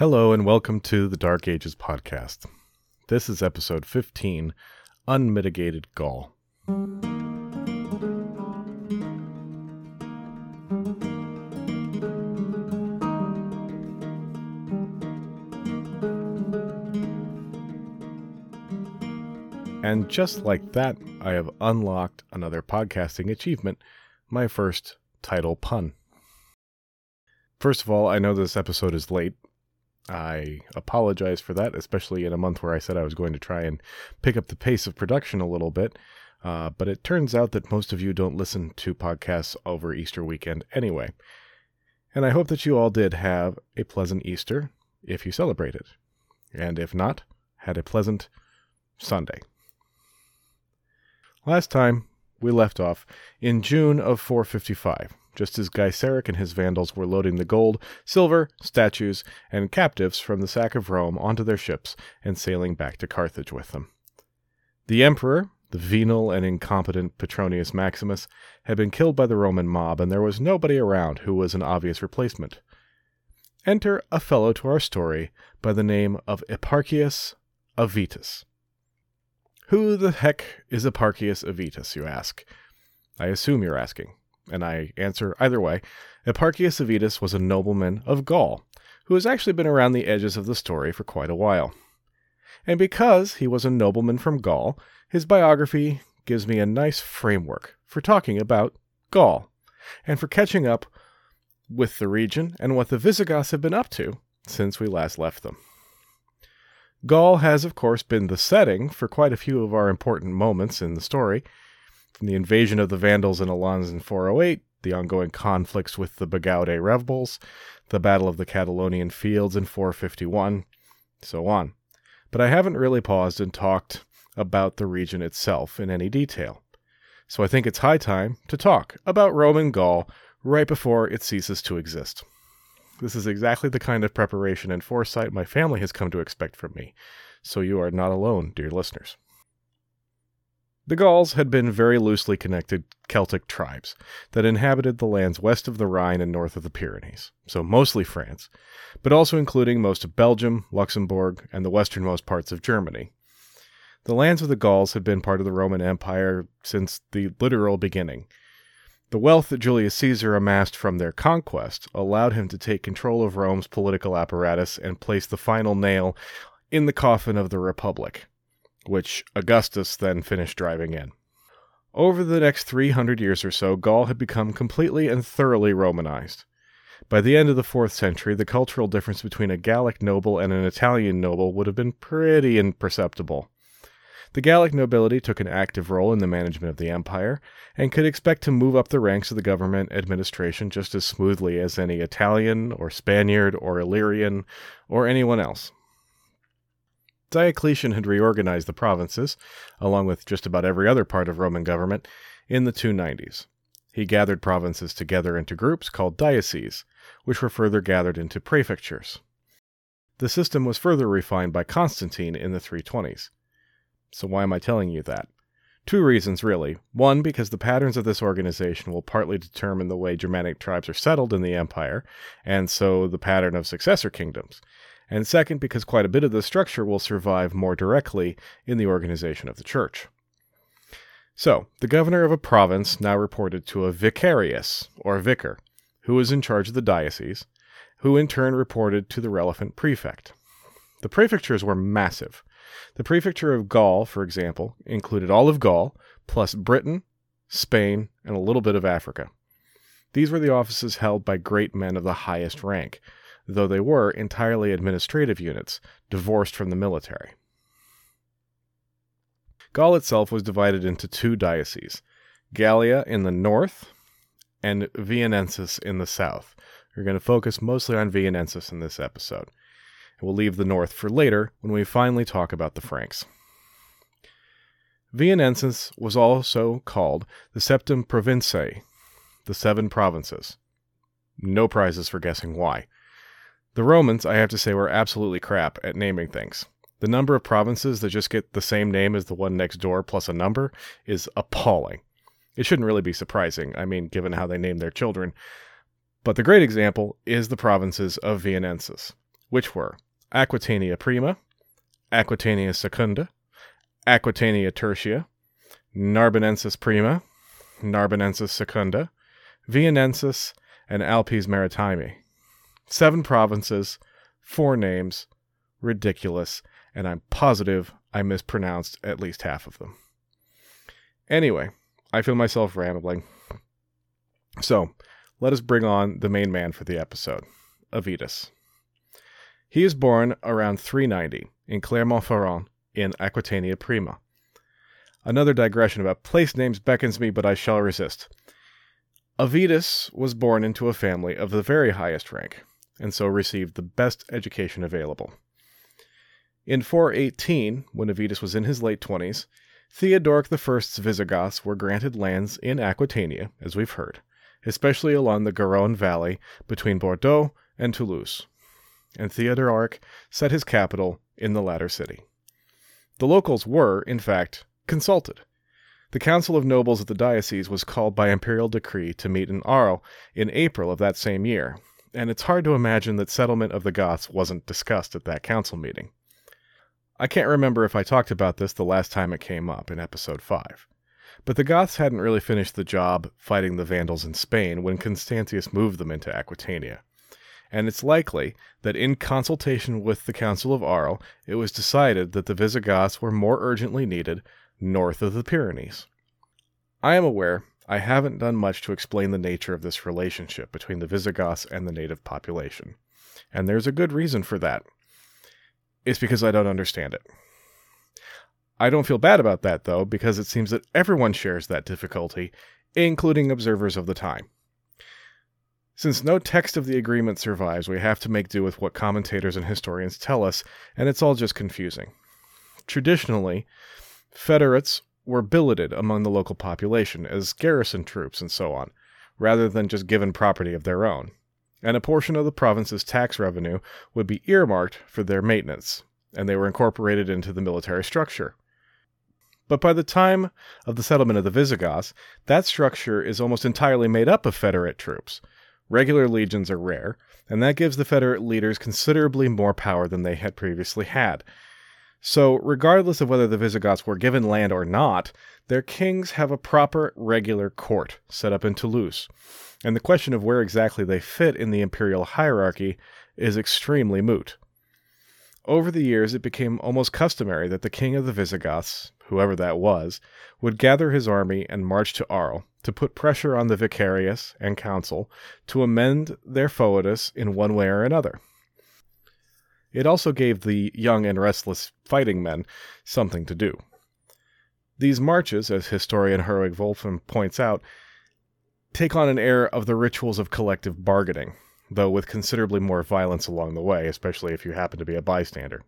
Hello, and welcome to the Dark Ages podcast. This is episode 15 Unmitigated Gaul. And just like that, I have unlocked another podcasting achievement my first title pun. First of all, I know this episode is late. I apologize for that, especially in a month where I said I was going to try and pick up the pace of production a little bit. Uh, but it turns out that most of you don't listen to podcasts over Easter weekend anyway. And I hope that you all did have a pleasant Easter if you celebrated. And if not, had a pleasant Sunday. Last time we left off in June of 455, just as Gaiseric and his Vandals were loading the gold, silver, statues, and captives from the sack of Rome onto their ships and sailing back to Carthage with them. The emperor, the venal and incompetent Petronius Maximus, had been killed by the Roman mob, and there was nobody around who was an obvious replacement. Enter a fellow to our story by the name of Eparchius Avitus. Who the heck is Eparchius Avitus, you ask? I assume you're asking, and I answer either way. Eparchius Avitus was a nobleman of Gaul, who has actually been around the edges of the story for quite a while. And because he was a nobleman from Gaul, his biography gives me a nice framework for talking about Gaul, and for catching up with the region and what the Visigoths have been up to since we last left them. Gaul has, of course, been the setting for quite a few of our important moments in the story, from the invasion of the Vandals and Alans in 408, the ongoing conflicts with the Bagaudae rebels, the Battle of the Catalaunian Fields in 451, so on. But I haven't really paused and talked about the region itself in any detail. So I think it's high time to talk about Roman Gaul right before it ceases to exist. This is exactly the kind of preparation and foresight my family has come to expect from me, so you are not alone, dear listeners. The Gauls had been very loosely connected Celtic tribes that inhabited the lands west of the Rhine and north of the Pyrenees, so mostly France, but also including most of Belgium, Luxembourg, and the westernmost parts of Germany. The lands of the Gauls had been part of the Roman Empire since the literal beginning, the wealth that Julius Caesar amassed from their conquest allowed him to take control of Rome's political apparatus and place the final nail in the coffin of the Republic, which Augustus then finished driving in. Over the next 300 years or so, Gaul had become completely and thoroughly Romanized. By the end of the 4th century, the cultural difference between a Gallic noble and an Italian noble would have been pretty imperceptible. The Gallic nobility took an active role in the management of the empire and could expect to move up the ranks of the government administration just as smoothly as any Italian or Spaniard or Illyrian or anyone else. Diocletian had reorganized the provinces, along with just about every other part of Roman government, in the 290s. He gathered provinces together into groups called dioceses, which were further gathered into prefectures. The system was further refined by Constantine in the 320s. So, why am I telling you that? Two reasons, really. One, because the patterns of this organization will partly determine the way Germanic tribes are settled in the empire, and so the pattern of successor kingdoms. And second, because quite a bit of the structure will survive more directly in the organization of the church. So, the governor of a province now reported to a vicarius, or vicar, who was in charge of the diocese, who in turn reported to the relevant prefect. The prefectures were massive. The prefecture of Gaul, for example, included all of Gaul, plus Britain, Spain, and a little bit of Africa. These were the offices held by great men of the highest rank, though they were entirely administrative units, divorced from the military. Gaul itself was divided into two dioceses Gallia in the north and Viennensis in the south. We're going to focus mostly on Viennensis in this episode. We'll leave the north for later when we finally talk about the Franks. Viennensis was also called the Septem Provinciae, the seven provinces. No prizes for guessing why. The Romans, I have to say, were absolutely crap at naming things. The number of provinces that just get the same name as the one next door plus a number is appalling. It shouldn't really be surprising, I mean, given how they name their children. But the great example is the provinces of Viennensis which were Aquitania Prima, Aquitania Secunda, Aquitania Tertia, Narbonensis Prima, Narbonensis Secunda, Viennensis, and Alpes Maritimi. Seven provinces, four names, ridiculous, and I'm positive I mispronounced at least half of them. Anyway, I feel myself rambling. So, let us bring on the main man for the episode, Avitus. He is born around 390 in Clermont-Ferrand in Aquitania Prima. Another digression about place names beckons me, but I shall resist. Avitus was born into a family of the very highest rank, and so received the best education available. In 418, when Avitus was in his late 20s, Theodoric I's Visigoths were granted lands in Aquitania, as we've heard, especially along the Garonne Valley between Bordeaux and Toulouse, and Theodoric set his capital in the latter city. The locals were, in fact, consulted. The Council of Nobles of the diocese was called by imperial decree to meet in Arles in April of that same year, and it's hard to imagine that settlement of the Goths wasn't discussed at that council meeting. I can't remember if I talked about this the last time it came up in episode 5. But the Goths hadn't really finished the job fighting the Vandals in Spain when Constantius moved them into Aquitania. And it's likely that in consultation with the Council of Arles, it was decided that the Visigoths were more urgently needed north of the Pyrenees. I am aware I haven't done much to explain the nature of this relationship between the Visigoths and the native population. And there's a good reason for that. It's because I don't understand it. I don't feel bad about that, though, because it seems that everyone shares that difficulty, including observers of the time. Since no text of the agreement survives, we have to make do with what commentators and historians tell us, and it's all just confusing. Traditionally, Federates were billeted among the local population as garrison troops and so on, rather than just given property of their own, and a portion of the province's tax revenue would be earmarked for their maintenance, and they were incorporated into the military structure. But by the time of the settlement of the Visigoths, that structure is almost entirely made up of Federate troops. Regular legions are rare, and that gives the Federate leaders considerably more power than they had previously had, so, regardless of whether the Visigoths were given land or not, their kings have a proper, regular court set up in Toulouse, and the question of where exactly they fit in the imperial hierarchy is extremely moot. Over the years, it became almost customary that the king of the Visigoths, whoever that was, would gather his army and march to Arles to put pressure on the vicarius and council to amend their foedus in one way or another. It also gave the young and restless fighting men something to do. These marches, as historian Herwig Wolfram points out, take on an air of the rituals of collective bargaining, though with considerably more violence along the way, especially if you happen to be a bystander.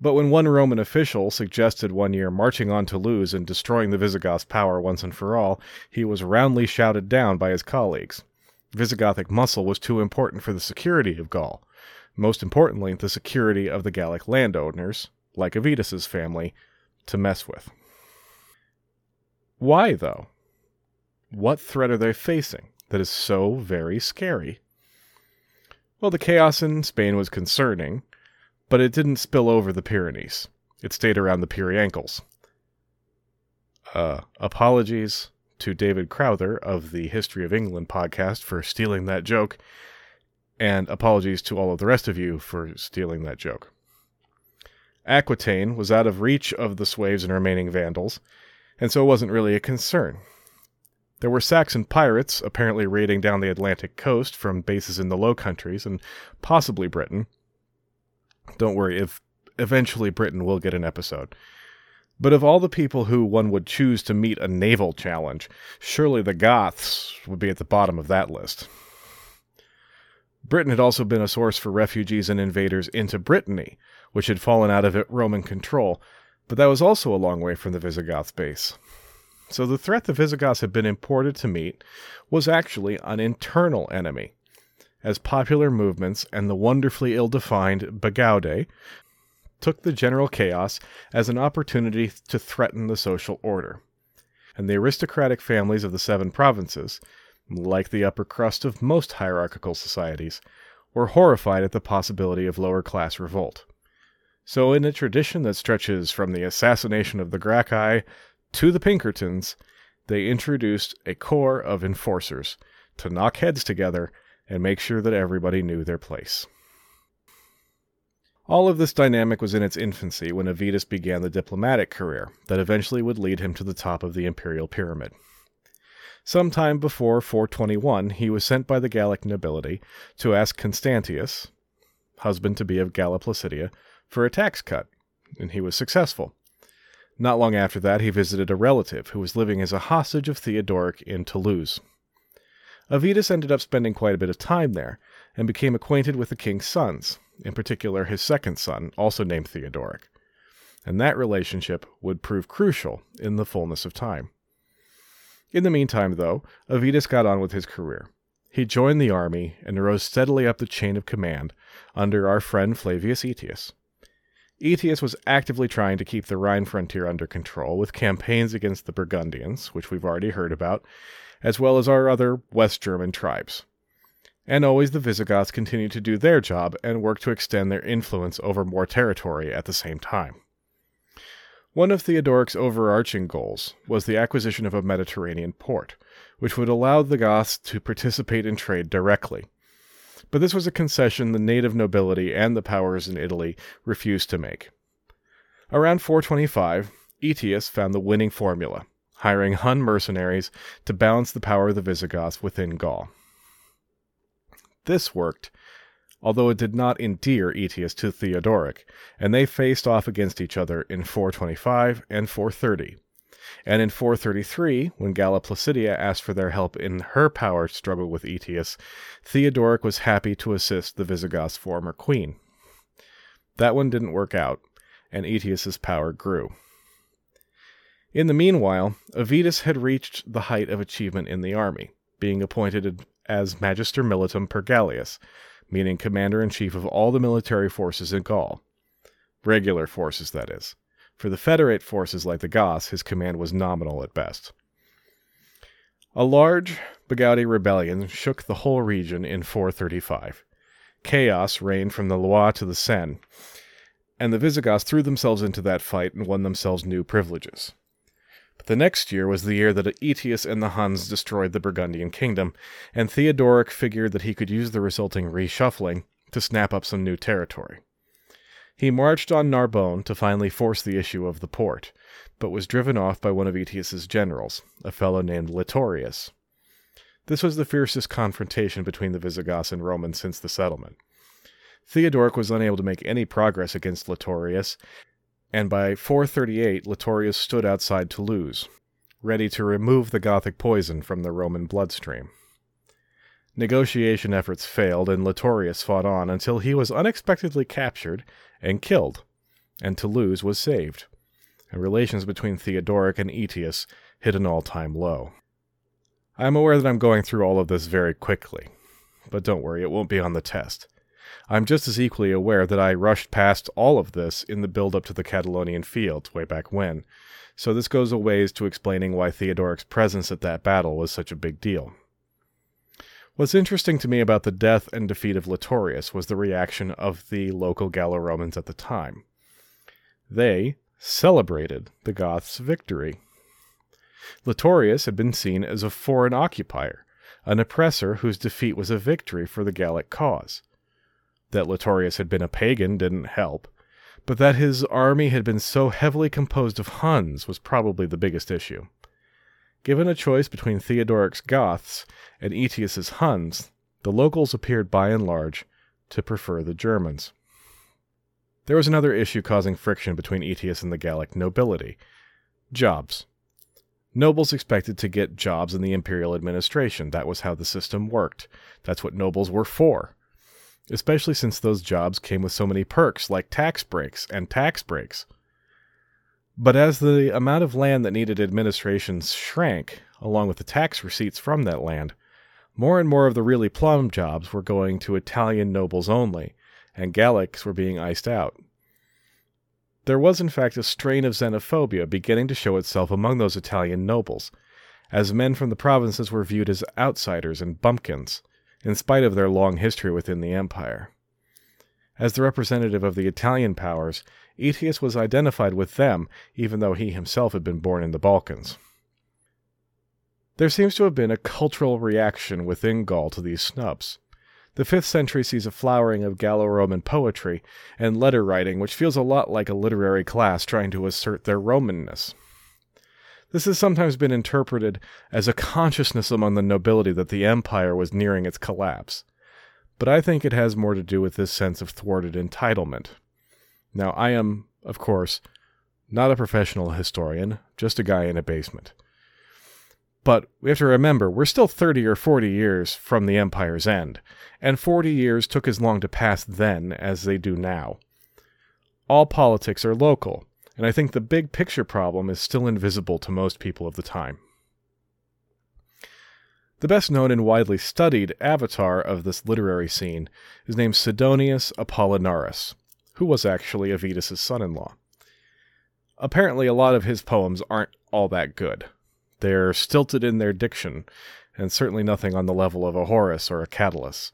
But when one Roman official suggested one year marching on Toulouse and destroying the Visigoths' power once and for all, he was roundly shouted down by his colleagues. Visigothic muscle was too important for the security of Gaul most importantly, the security of the Gallic landowners, like Avitus's family, to mess with. Why, though? What threat are they facing that is so very scary? Well, the chaos in Spain was concerning, but it didn't spill over the Pyrenees. It stayed around the Pyreankles. Uh, apologies to David Crowther of the History of England podcast for stealing that joke and apologies to all of the rest of you for stealing that joke. Aquitaine was out of reach of the Sueves and remaining Vandals, and so it wasn't really a concern. There were Saxon pirates apparently raiding down the Atlantic coast from bases in the Low Countries and possibly Britain. Don't worry, if eventually Britain will get an episode. But of all the people who one would choose to meet a naval challenge, surely the Goths would be at the bottom of that list. Britain had also been a source for refugees and invaders into Brittany, which had fallen out of Roman control, but that was also a long way from the Visigoth base. So the threat the Visigoths had been imported to meet was actually an internal enemy, as popular movements and the wonderfully ill defined Bagaudae took the general chaos as an opportunity to threaten the social order. And the aristocratic families of the seven provinces, like the upper crust of most hierarchical societies, were horrified at the possibility of lower class revolt. So, in a tradition that stretches from the assassination of the Gracchi to the Pinkertons, they introduced a corps of enforcers to knock heads together and make sure that everybody knew their place. All of this dynamic was in its infancy when Avitus began the diplomatic career that eventually would lead him to the top of the imperial pyramid. Sometime before 421, he was sent by the Gallic nobility to ask Constantius, husband to be of Galla Placidia, for a tax cut, and he was successful. Not long after that, he visited a relative who was living as a hostage of Theodoric in Toulouse. Avitus ended up spending quite a bit of time there and became acquainted with the king's sons, in particular his second son, also named Theodoric. And that relationship would prove crucial in the fullness of time. In the meantime, though, Avitus got on with his career. He joined the army and rose steadily up the chain of command under our friend Flavius Aetius. Aetius was actively trying to keep the Rhine frontier under control with campaigns against the Burgundians, which we've already heard about, as well as our other West German tribes. And always the Visigoths continued to do their job and work to extend their influence over more territory at the same time. One of Theodoric's overarching goals was the acquisition of a Mediterranean port, which would allow the Goths to participate in trade directly. But this was a concession the native nobility and the powers in Italy refused to make. Around 425, Aetius found the winning formula, hiring Hun mercenaries to balance the power of the Visigoths within Gaul. This worked, although it did not endear Aetius to Theodoric, and they faced off against each other in 425 and 430. And in 433, when Galla Placidia asked for their help in her power struggle with Aetius, Theodoric was happy to assist the Visigoths' former queen. That one didn't work out, and Aetius's power grew. In the meanwhile, Avitus had reached the height of achievement in the army, being appointed as Magister Militum per Gallias, meaning commander in chief of all the military forces in Gaul. Regular forces, that is. For the Federate forces like the Goths, his command was nominal at best. A large Bagaudae rebellion shook the whole region in 435. Chaos reigned from the Loire to the Seine, and the Visigoths threw themselves into that fight and won themselves new privileges. The next year was the year that Aetius and the Huns destroyed the Burgundian kingdom, and Theodoric figured that he could use the resulting reshuffling to snap up some new territory. He marched on Narbonne to finally force the issue of the port, but was driven off by one of Aetius's generals, a fellow named Litorius. This was the fiercest confrontation between the Visigoths and Romans since the settlement. Theodoric was unable to make any progress against Litorius, and by 438 Litorius stood outside Toulouse, ready to remove the Gothic poison from the Roman bloodstream. Negotiation efforts failed, and Litorius fought on until he was unexpectedly captured and killed, and Toulouse was saved, and relations between Theodoric and Aetius hit an all time low. I am aware that I'm going through all of this very quickly, but don't worry, it won't be on the test. I'm just as equally aware that I rushed past all of this in the build up to the Catalaunian fields way back when, so this goes a ways to explaining why Theodoric's presence at that battle was such a big deal. What's interesting to me about the death and defeat of Litorius was the reaction of the local Gallo Romans at the time. They celebrated the Goths' victory. Litorius had been seen as a foreign occupier, an oppressor whose defeat was a victory for the Gallic cause. That Litorius had been a pagan didn't help, but that his army had been so heavily composed of Huns was probably the biggest issue. Given a choice between Theodoric's Goths and Aetius's Huns, the locals appeared by and large to prefer the Germans. There was another issue causing friction between Aetius and the Gallic nobility jobs. Nobles expected to get jobs in the imperial administration. That was how the system worked. That's what nobles were for. Especially since those jobs came with so many perks like tax breaks and tax breaks. But as the amount of land that needed administration shrank, along with the tax receipts from that land, more and more of the really plum jobs were going to Italian nobles only, and Gallics were being iced out. There was, in fact, a strain of xenophobia beginning to show itself among those Italian nobles, as men from the provinces were viewed as outsiders and bumpkins, in spite of their long history within the empire. As the representative of the Italian powers, Aetius was identified with them, even though he himself had been born in the Balkans. There seems to have been a cultural reaction within Gaul to these snubs. The 5th century sees a flowering of Gallo Roman poetry and letter writing, which feels a lot like a literary class trying to assert their Romanness. This has sometimes been interpreted as a consciousness among the nobility that the empire was nearing its collapse. But I think it has more to do with this sense of thwarted entitlement. Now, I am, of course, not a professional historian, just a guy in a basement. But we have to remember, we're still 30 or 40 years from the empire's end, and 40 years took as long to pass then as they do now. All politics are local, and I think the big picture problem is still invisible to most people of the time. The best known and widely studied avatar of this literary scene is named Sidonius Apollinaris, who was actually Avitus's son in law. Apparently, a lot of his poems aren't all that good. They're stilted in their diction, and certainly nothing on the level of a Horace or a Catullus.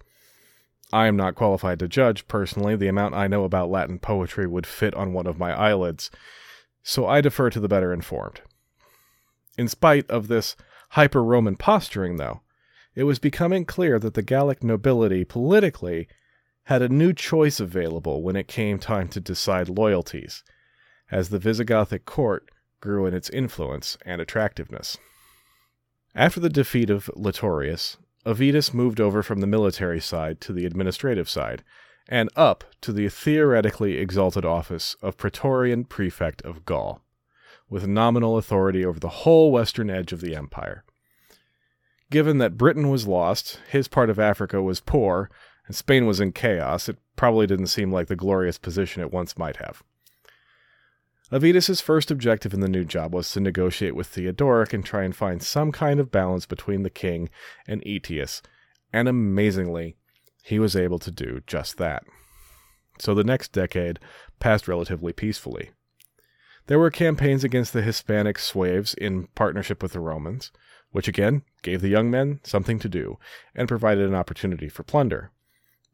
I am not qualified to judge, personally, the amount I know about Latin poetry would fit on one of my eyelids, so I defer to the better informed. In spite of this hyper Roman posturing, though, it was becoming clear that the Gallic nobility politically had a new choice available when it came time to decide loyalties, as the Visigothic court grew in its influence and attractiveness. After the defeat of Litorius, Avitus moved over from the military side to the administrative side, and up to the theoretically exalted office of Praetorian Prefect of Gaul, with nominal authority over the whole western edge of the empire. Given that Britain was lost, his part of Africa was poor, and Spain was in chaos, it probably didn't seem like the glorious position it once might have. Avitus's first objective in the new job was to negotiate with Theodoric and try and find some kind of balance between the king and Aetius, and amazingly, he was able to do just that. So the next decade passed relatively peacefully. There were campaigns against the Hispanic Sueves in partnership with the Romans, which again gave the young men something to do and provided an opportunity for plunder.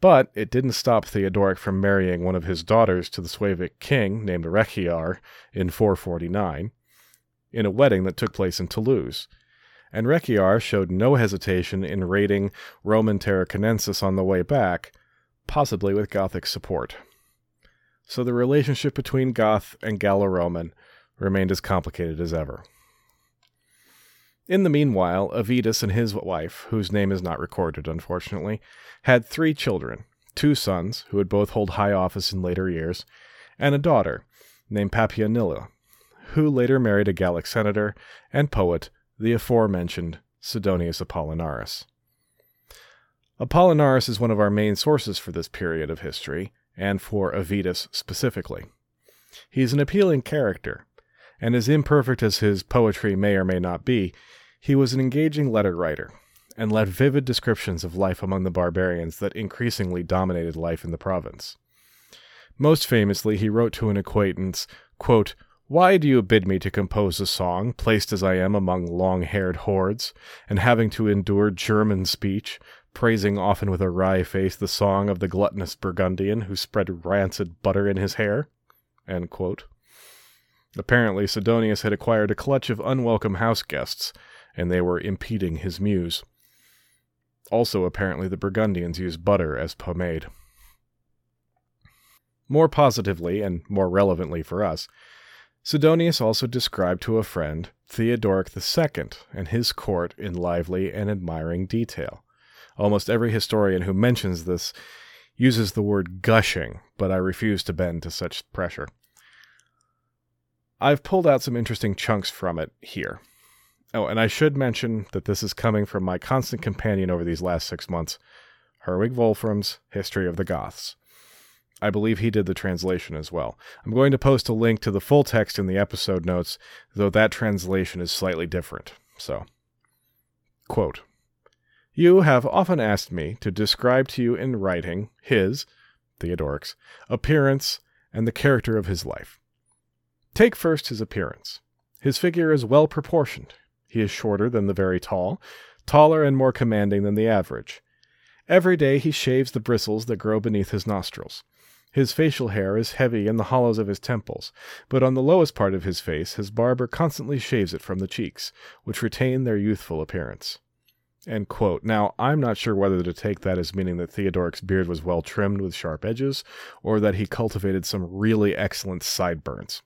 But it didn't stop Theodoric from marrying one of his daughters to the Suevic king named Rechiar in 449, in a wedding that took place in Toulouse. And Rechiar showed no hesitation in raiding Roman Tarraconensis on the way back, possibly with Gothic support. So the relationship between Goth and Gallo Roman remained as complicated as ever. In the meanwhile, Avitus and his wife, whose name is not recorded unfortunately, had three children two sons, who would both hold high office in later years, and a daughter named Papianilla, who later married a Gallic senator and poet, the aforementioned Sidonius Apollinaris. Apollinaris is one of our main sources for this period of history, and for Avitus specifically. He is an appealing character, and as imperfect as his poetry may or may not be, he was an engaging letter writer and left vivid descriptions of life among the barbarians that increasingly dominated life in the province. Most famously, he wrote to an acquaintance, quote, Why do you bid me to compose a song, placed as I am among long haired hordes, and having to endure German speech, praising often with a wry face the song of the gluttonous Burgundian who spread rancid butter in his hair? Apparently, Sidonius had acquired a clutch of unwelcome house guests, and they were impeding his muse. Also, apparently, the Burgundians used butter as pomade. More positively, and more relevantly for us, Sidonius also described to a friend Theodoric II and his court in lively and admiring detail. Almost every historian who mentions this uses the word gushing, but I refuse to bend to such pressure. I've pulled out some interesting chunks from it here. Oh, and I should mention that this is coming from my constant companion over these last six months, Herwig Wolfram's History of the Goths. I believe he did the translation as well. I'm going to post a link to the full text in the episode notes, though that translation is slightly different. So, quote You have often asked me to describe to you in writing his, Theodoric's, appearance and the character of his life. Take first his appearance. His figure is well proportioned, he is shorter than the very tall, taller and more commanding than the average. Every day he shaves the bristles that grow beneath his nostrils. His facial hair is heavy in the hollows of his temples, but on the lowest part of his face his barber constantly shaves it from the cheeks, which retain their youthful appearance. Now, I'm not sure whether to take that as meaning that Theodoric's beard was well trimmed with sharp edges, or that he cultivated some really excellent sideburns.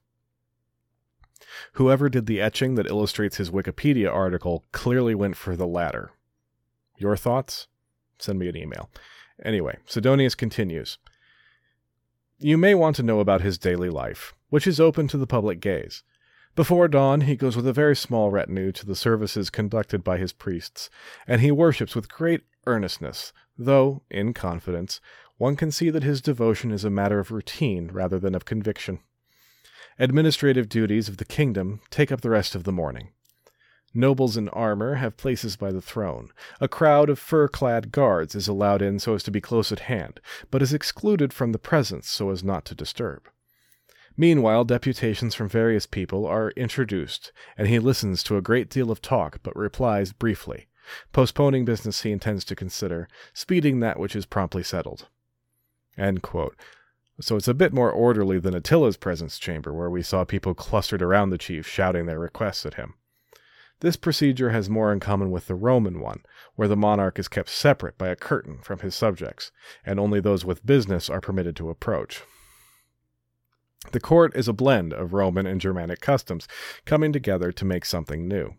Whoever did the etching that illustrates his Wikipedia article clearly went for the latter. Your thoughts? Send me an email. Anyway, Sidonius continues. You may want to know about his daily life, which is open to the public gaze. Before dawn, he goes with a very small retinue to the services conducted by his priests, and he worships with great earnestness, though, in confidence, one can see that his devotion is a matter of routine rather than of conviction. Administrative duties of the kingdom take up the rest of the morning. Nobles in armor have places by the throne. A crowd of fur clad guards is allowed in so as to be close at hand, but is excluded from the presence so as not to disturb. Meanwhile, deputations from various people are introduced, and he listens to a great deal of talk, but replies briefly, postponing business he intends to consider, speeding that which is promptly settled. So it's a bit more orderly than Attila's presence chamber, where we saw people clustered around the chief shouting their requests at him. This procedure has more in common with the Roman one, where the monarch is kept separate by a curtain from his subjects, and only those with business are permitted to approach. The court is a blend of Roman and Germanic customs coming together to make something new.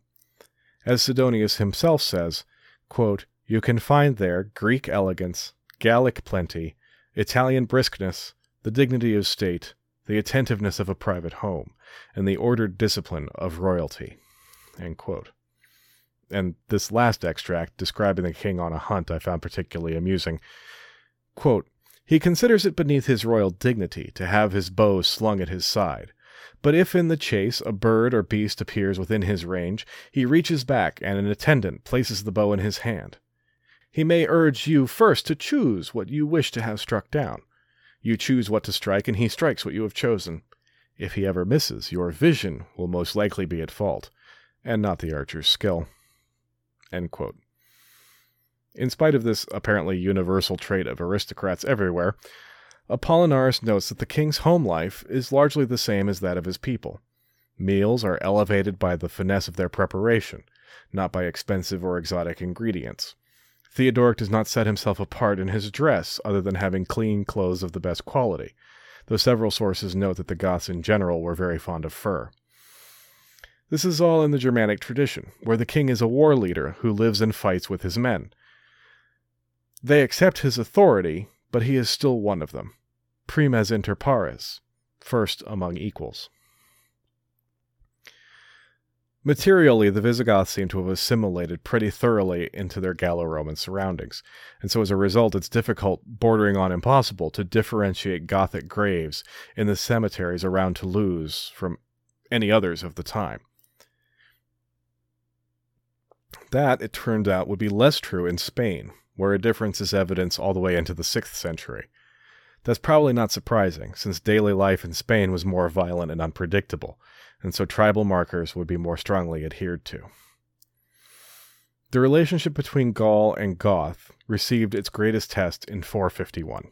As Sidonius himself says, quote, You can find there Greek elegance, Gallic plenty, Italian briskness, the dignity of state, the attentiveness of a private home, and the ordered discipline of royalty. And this last extract, describing the king on a hunt, I found particularly amusing. Quote, he considers it beneath his royal dignity to have his bow slung at his side. But if in the chase a bird or beast appears within his range, he reaches back and an attendant places the bow in his hand. He may urge you first to choose what you wish to have struck down. You choose what to strike, and he strikes what you have chosen. If he ever misses, your vision will most likely be at fault, and not the archer's skill. In spite of this apparently universal trait of aristocrats everywhere, Apollinaris notes that the king's home life is largely the same as that of his people. Meals are elevated by the finesse of their preparation, not by expensive or exotic ingredients. Theodoric does not set himself apart in his dress other than having clean clothes of the best quality, though several sources note that the Goths in general were very fond of fur. This is all in the Germanic tradition, where the king is a war leader who lives and fights with his men, they accept his authority, but he is still one of them. Primus inter pares, first among equals. Materially, the Visigoths seem to have assimilated pretty thoroughly into their Gallo Roman surroundings, and so as a result, it's difficult, bordering on impossible, to differentiate Gothic graves in the cemeteries around Toulouse from any others of the time. That, it turned out, would be less true in Spain, where a difference is evident all the way into the 6th century. That's probably not surprising, since daily life in Spain was more violent and unpredictable, and so tribal markers would be more strongly adhered to. The relationship between Gaul and Goth received its greatest test in 451.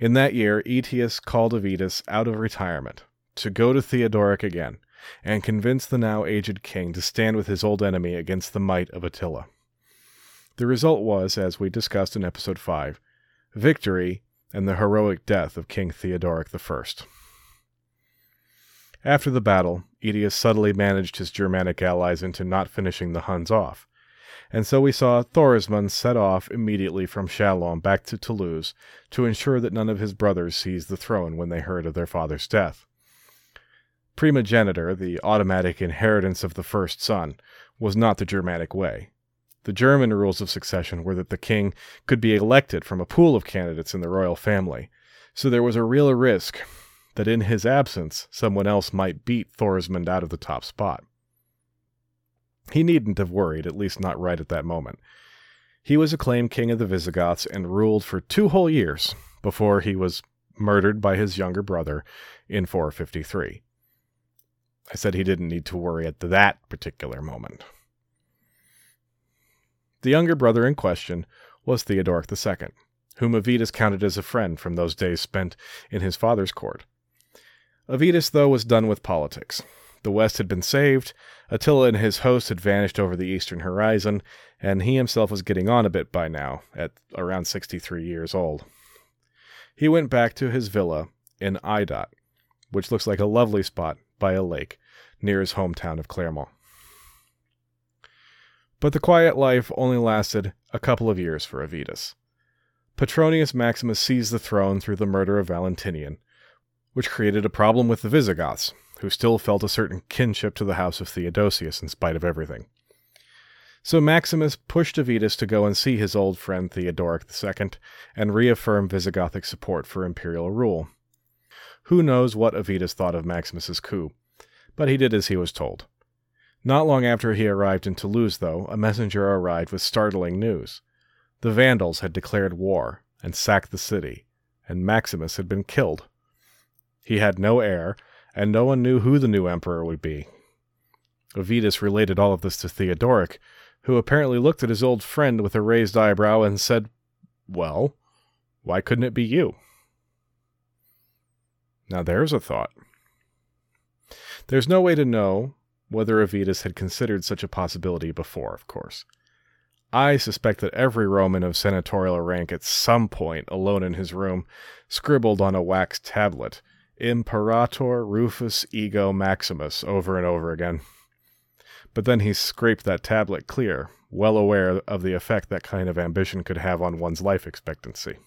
In that year, Aetius called Avitus out of retirement to go to Theodoric again and convince the now aged king to stand with his old enemy against the might of Attila. The result was, as we discussed in episode 5, victory and the heroic death of King Theodoric I. After the battle, Aetius subtly managed his Germanic allies into not finishing the Huns off, and so we saw Thorismund set off immediately from Chalons back to Toulouse to ensure that none of his brothers seized the throne when they heard of their father's death. Primogeniture, the automatic inheritance of the first son, was not the Germanic way. The German rules of succession were that the king could be elected from a pool of candidates in the royal family, so there was a real risk that in his absence someone else might beat Thorismund out of the top spot. He needn't have worried, at least not right at that moment. He was acclaimed king of the Visigoths and ruled for two whole years before he was murdered by his younger brother in 453. I said he didn't need to worry at that particular moment. The younger brother in question was Theodoric II, whom Avitus counted as a friend from those days spent in his father's court. Avitus, though, was done with politics. The West had been saved, Attila and his host had vanished over the eastern horizon, and he himself was getting on a bit by now, at around 63 years old. He went back to his villa in Aydat, which looks like a lovely spot by a lake near his hometown of Clermont. But the quiet life only lasted a couple of years for Avitus. Petronius Maximus seized the throne through the murder of Valentinian, which created a problem with the Visigoths, who still felt a certain kinship to the house of Theodosius in spite of everything. So Maximus pushed Avitus to go and see his old friend Theodoric II and reaffirm Visigothic support for imperial rule. Who knows what Avitus thought of Maximus's coup, but he did as he was told. Not long after he arrived in Toulouse, though, a messenger arrived with startling news. The Vandals had declared war and sacked the city, and Maximus had been killed. He had no heir, and no one knew who the new emperor would be. Avitus related all of this to Theodoric, who apparently looked at his old friend with a raised eyebrow and said, Well, why couldn't it be you? Now there's a thought. There's no way to know whether Avitus had considered such a possibility before, of course. I suspect that every Roman of senatorial rank at some point, alone in his room, scribbled on a wax tablet, Imperator Rufus Ego Maximus, over and over again. But then he scraped that tablet clear, well aware of the effect that kind of ambition could have on one's life expectancy.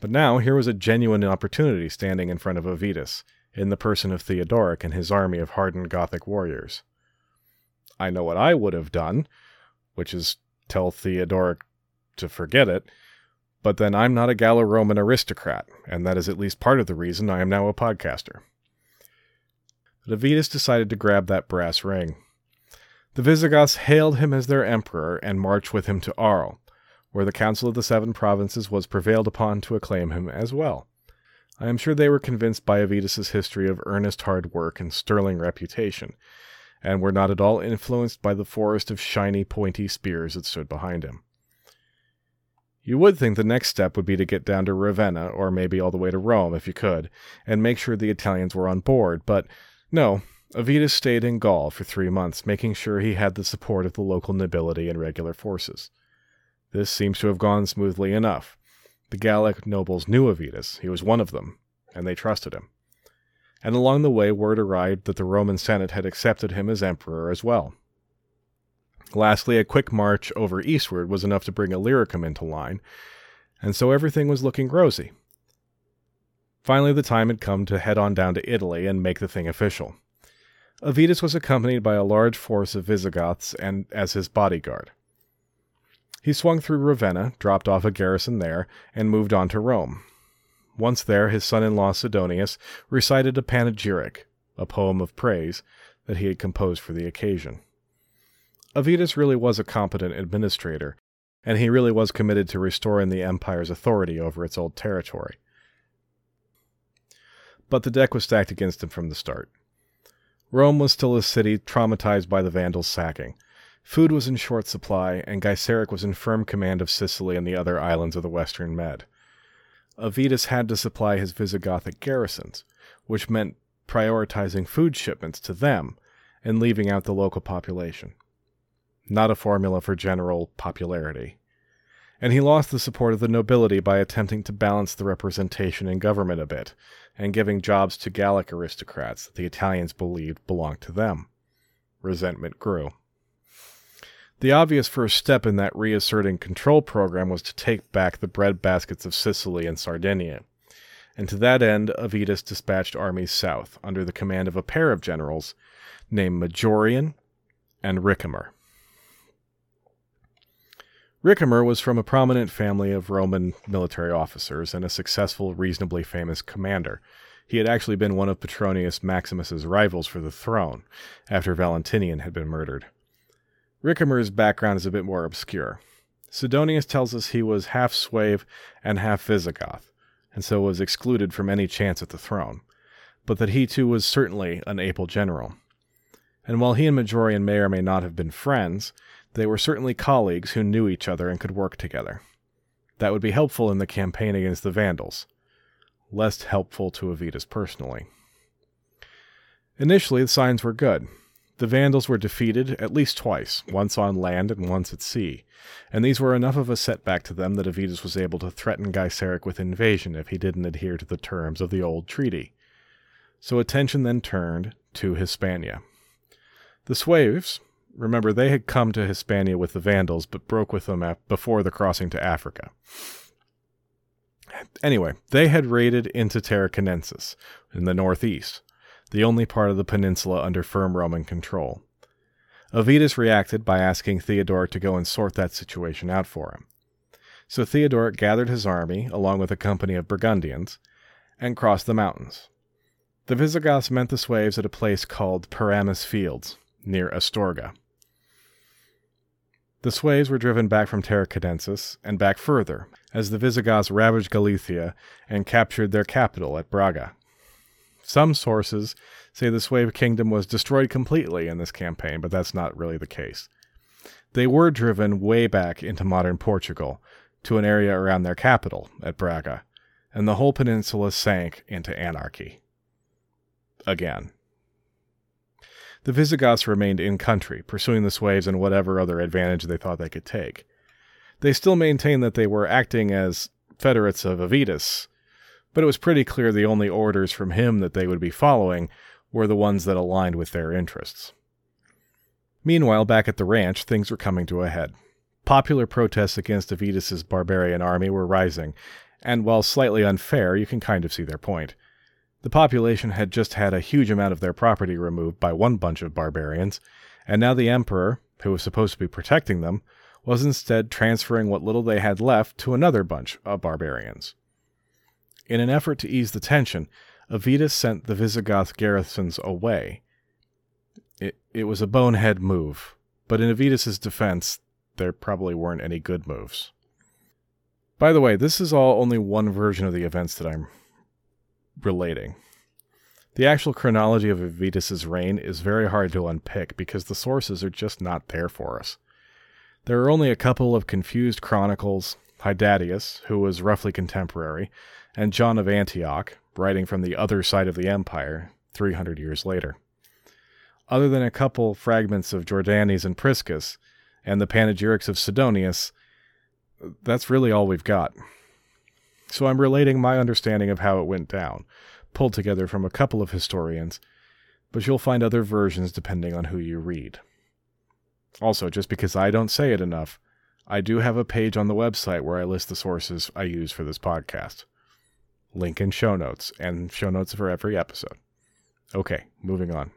But now here was a genuine opportunity standing in front of Avitus, in the person of Theodoric and his army of hardened Gothic warriors. I know what I would have done, which is tell Theodoric to forget it, but then I'm not a Gallo Roman aristocrat, and that is at least part of the reason I am now a podcaster. Avitus decided to grab that brass ring. The Visigoths hailed him as their emperor and marched with him to Arles, where the Council of the Seven Provinces was prevailed upon to acclaim him as well. I am sure they were convinced by Avitus's history of earnest hard work and sterling reputation, and were not at all influenced by the forest of shiny, pointy spears that stood behind him. You would think the next step would be to get down to Ravenna, or maybe all the way to Rome if you could, and make sure the Italians were on board, but no, Avitus stayed in Gaul for three months, making sure he had the support of the local nobility and regular forces. This seems to have gone smoothly enough. The Gallic nobles knew Avitus, he was one of them, and they trusted him. And along the way, word arrived that the Roman Senate had accepted him as emperor as well. Lastly, a quick march over eastward was enough to bring Illyricum into line, and so everything was looking rosy. Finally, the time had come to head on down to Italy and make the thing official. Avitus was accompanied by a large force of Visigoths and as his bodyguard. He swung through Ravenna, dropped off a garrison there, and moved on to Rome. Once there, his son in law Sidonius recited a panegyric, a poem of praise, that he had composed for the occasion. Avitus really was a competent administrator, and he really was committed to restoring the empire's authority over its old territory. But the deck was stacked against him from the start. Rome was still a city traumatized by the Vandals' sacking, Food was in short supply, and Gaiseric was in firm command of Sicily and the other islands of the western Med. Avitus had to supply his Visigothic garrisons, which meant prioritizing food shipments to them and leaving out the local population. Not a formula for general popularity. And he lost the support of the nobility by attempting to balance the representation in government a bit, and giving jobs to Gallic aristocrats that the Italians believed belonged to them. Resentment grew. The obvious first step in that reasserting control program was to take back the breadbaskets of Sicily and Sardinia. And to that end, Avitus dispatched armies south under the command of a pair of generals named Majorian and Ricimer. Ricimer was from a prominent family of Roman military officers and a successful, reasonably famous commander. He had actually been one of Petronius Maximus's rivals for the throne after Valentinian had been murdered. Ricimer's background is a bit more obscure. Sidonius tells us he was half Sueve and half Visigoth, and so was excluded from any chance at the throne, but that he too was certainly an able general. And while he and Majorian may or may not have been friends, they were certainly colleagues who knew each other and could work together. That would be helpful in the campaign against the Vandals, less helpful to Avitus personally. Initially, the signs were good. The Vandals were defeated at least twice, once on land and once at sea, and these were enough of a setback to them that Avitus was able to threaten Gaiseric with invasion if he didn't adhere to the terms of the old treaty. So attention then turned to Hispania. The Sueves, remember, they had come to Hispania with the Vandals but broke with them before the crossing to Africa. Anyway, they had raided into Tarraconensis in the northeast, the only part of the peninsula under firm Roman control. Avitus reacted by asking Theodoric to go and sort that situation out for him. So Theodoric gathered his army, along with a company of Burgundians, and crossed the mountains. The Visigoths met the Sueves at a place called Paramus Fields, near Astorga. The Sueves were driven back from Tarraconensis and back further, as the Visigoths ravaged Galicia and captured their capital at Braga. Some sources say the Sueve kingdom was destroyed completely in this campaign, but that's not really the case. They were driven way back into modern Portugal, to an area around their capital, at Braga, and the whole peninsula sank into anarchy. Again. The Visigoths remained in country, pursuing the Sueves and whatever other advantage they thought they could take. They still maintained that they were acting as federates of Avitus, but it was pretty clear the only orders from him that they would be following were the ones that aligned with their interests. Meanwhile, back at the ranch, things were coming to a head. Popular protests against Avitus's barbarian army were rising, and while slightly unfair, you can kind of see their point. The population had just had a huge amount of their property removed by one bunch of barbarians, and now the emperor, who was supposed to be protecting them, was instead transferring what little they had left to another bunch of barbarians. In an effort to ease the tension, Avitus sent the Visigoth garrisons away. It, it was a bonehead move, but in Avitus's defense, there probably weren't any good moves. By the way, this is all only one version of the events that I'm relating. The actual chronology of Avitus's reign is very hard to unpick because the sources are just not there for us. There are only a couple of confused chronicles, Hydatius, who was roughly contemporary, and John of Antioch, writing from the other side of the empire 300 years later. Other than a couple fragments of Jordanes and Priscus and the panegyrics of Sidonius, that's really all we've got. So I'm relating my understanding of how it went down, pulled together from a couple of historians, but you'll find other versions depending on who you read. Also, just because I don't say it enough, I do have a page on the website where I list the sources I use for this podcast. Link in show notes and show notes for every episode. Okay, moving on.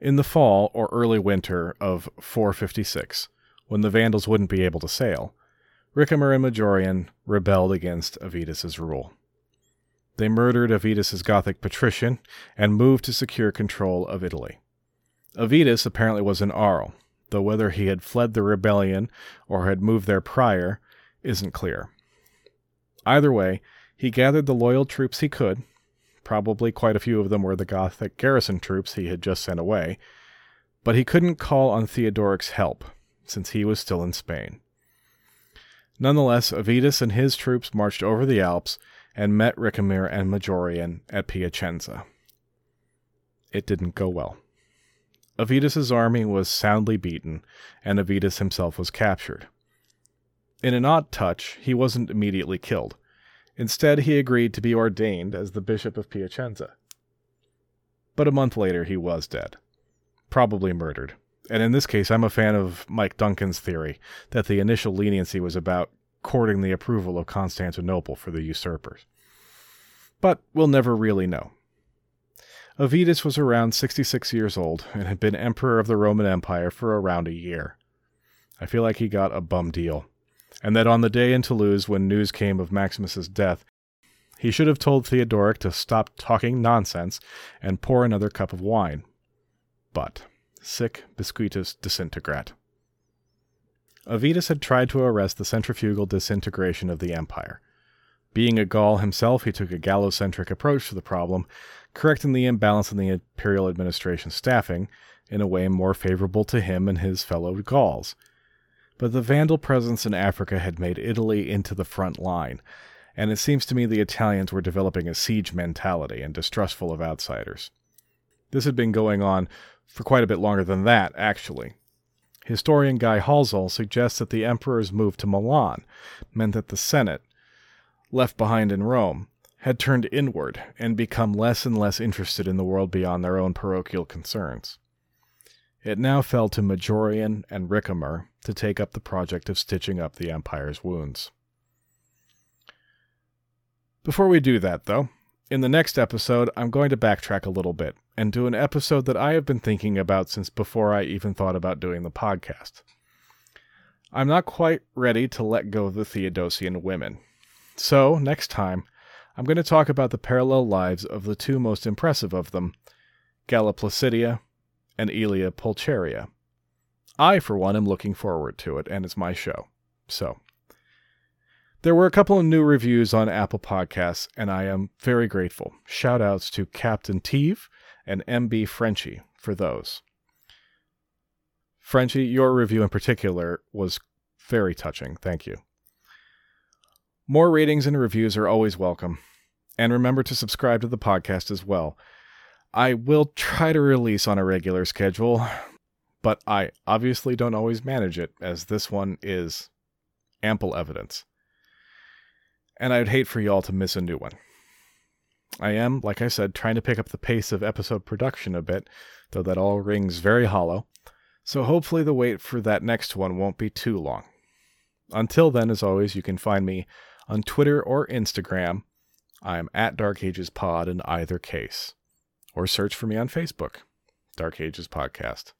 In the fall or early winter of 456, when the Vandals wouldn't be able to sail, Ricimer and Majorian rebelled against Avitus's rule. They murdered Avitus's Gothic patrician and moved to secure control of Italy. Avitus apparently was an Arles, though whether he had fled the rebellion or had moved there prior isn't clear. Either way, he gathered the loyal troops he could. Probably quite a few of them were the Gothic garrison troops he had just sent away. But he couldn't call on Theodoric's help, since he was still in Spain. Nonetheless, Avitus and his troops marched over the Alps and met Ricimer and Majorian at Piacenza. It didn't go well. Avitus's army was soundly beaten, and Avitus himself was captured. In an odd touch, he wasn't immediately killed. Instead, he agreed to be ordained as the Bishop of Piacenza. But a month later, he was dead. Probably murdered. And in this case, I'm a fan of Mike Duncan's theory that the initial leniency was about courting the approval of Constantinople for the usurpers. But we'll never really know. Avitus was around 66 years old and had been emperor of the Roman Empire for around a year. I feel like he got a bum deal and that on the day in Toulouse when news came of Maximus's death, he should have told Theodoric to stop talking nonsense and pour another cup of wine. But sic biscuitus disintegrat. Avitus had tried to arrest the centrifugal disintegration of the empire. Being a Gaul himself, he took a Gallocentric approach to the problem, correcting the imbalance in the imperial administration staffing in a way more favorable to him and his fellow Gauls. But the Vandal presence in Africa had made Italy into the front line, and it seems to me the Italians were developing a siege mentality and distrustful of outsiders. This had been going on for quite a bit longer than that, actually. Historian Guy Halsall suggests that the emperor's move to Milan meant that the Senate, left behind in Rome, had turned inward and become less and less interested in the world beyond their own parochial concerns. It now fell to Majorian and Ricimer to take up the project of stitching up the empire's wounds. Before we do that, though, in the next episode, I'm going to backtrack a little bit and do an episode that I have been thinking about since before I even thought about doing the podcast. I'm not quite ready to let go of the Theodosian women. So, next time, I'm going to talk about the parallel lives of the two most impressive of them, Galla Placidia and Aelia Pulcheria. I, for one, am looking forward to it, and it's my show. So, there were a couple of new reviews on Apple Podcasts, and I am very grateful. Shout outs to Captain Teve and MB Frenchy for those. Frenchy, your review in particular was very touching. Thank you. More ratings and reviews are always welcome. And remember to subscribe to the podcast as well. I will try to release on a regular schedule, but I obviously don't always manage it, as this one is ample evidence. And I'd hate for y'all to miss a new one. I am, like I said, trying to pick up the pace of episode production a bit, though that all rings very hollow. So hopefully the wait for that next one won't be too long. Until then, as always, you can find me on Twitter or Instagram I'm at Dark Ages Pod in either case. Or search for me on Facebook, Dark Ages Podcast.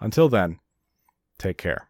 Until then, take care.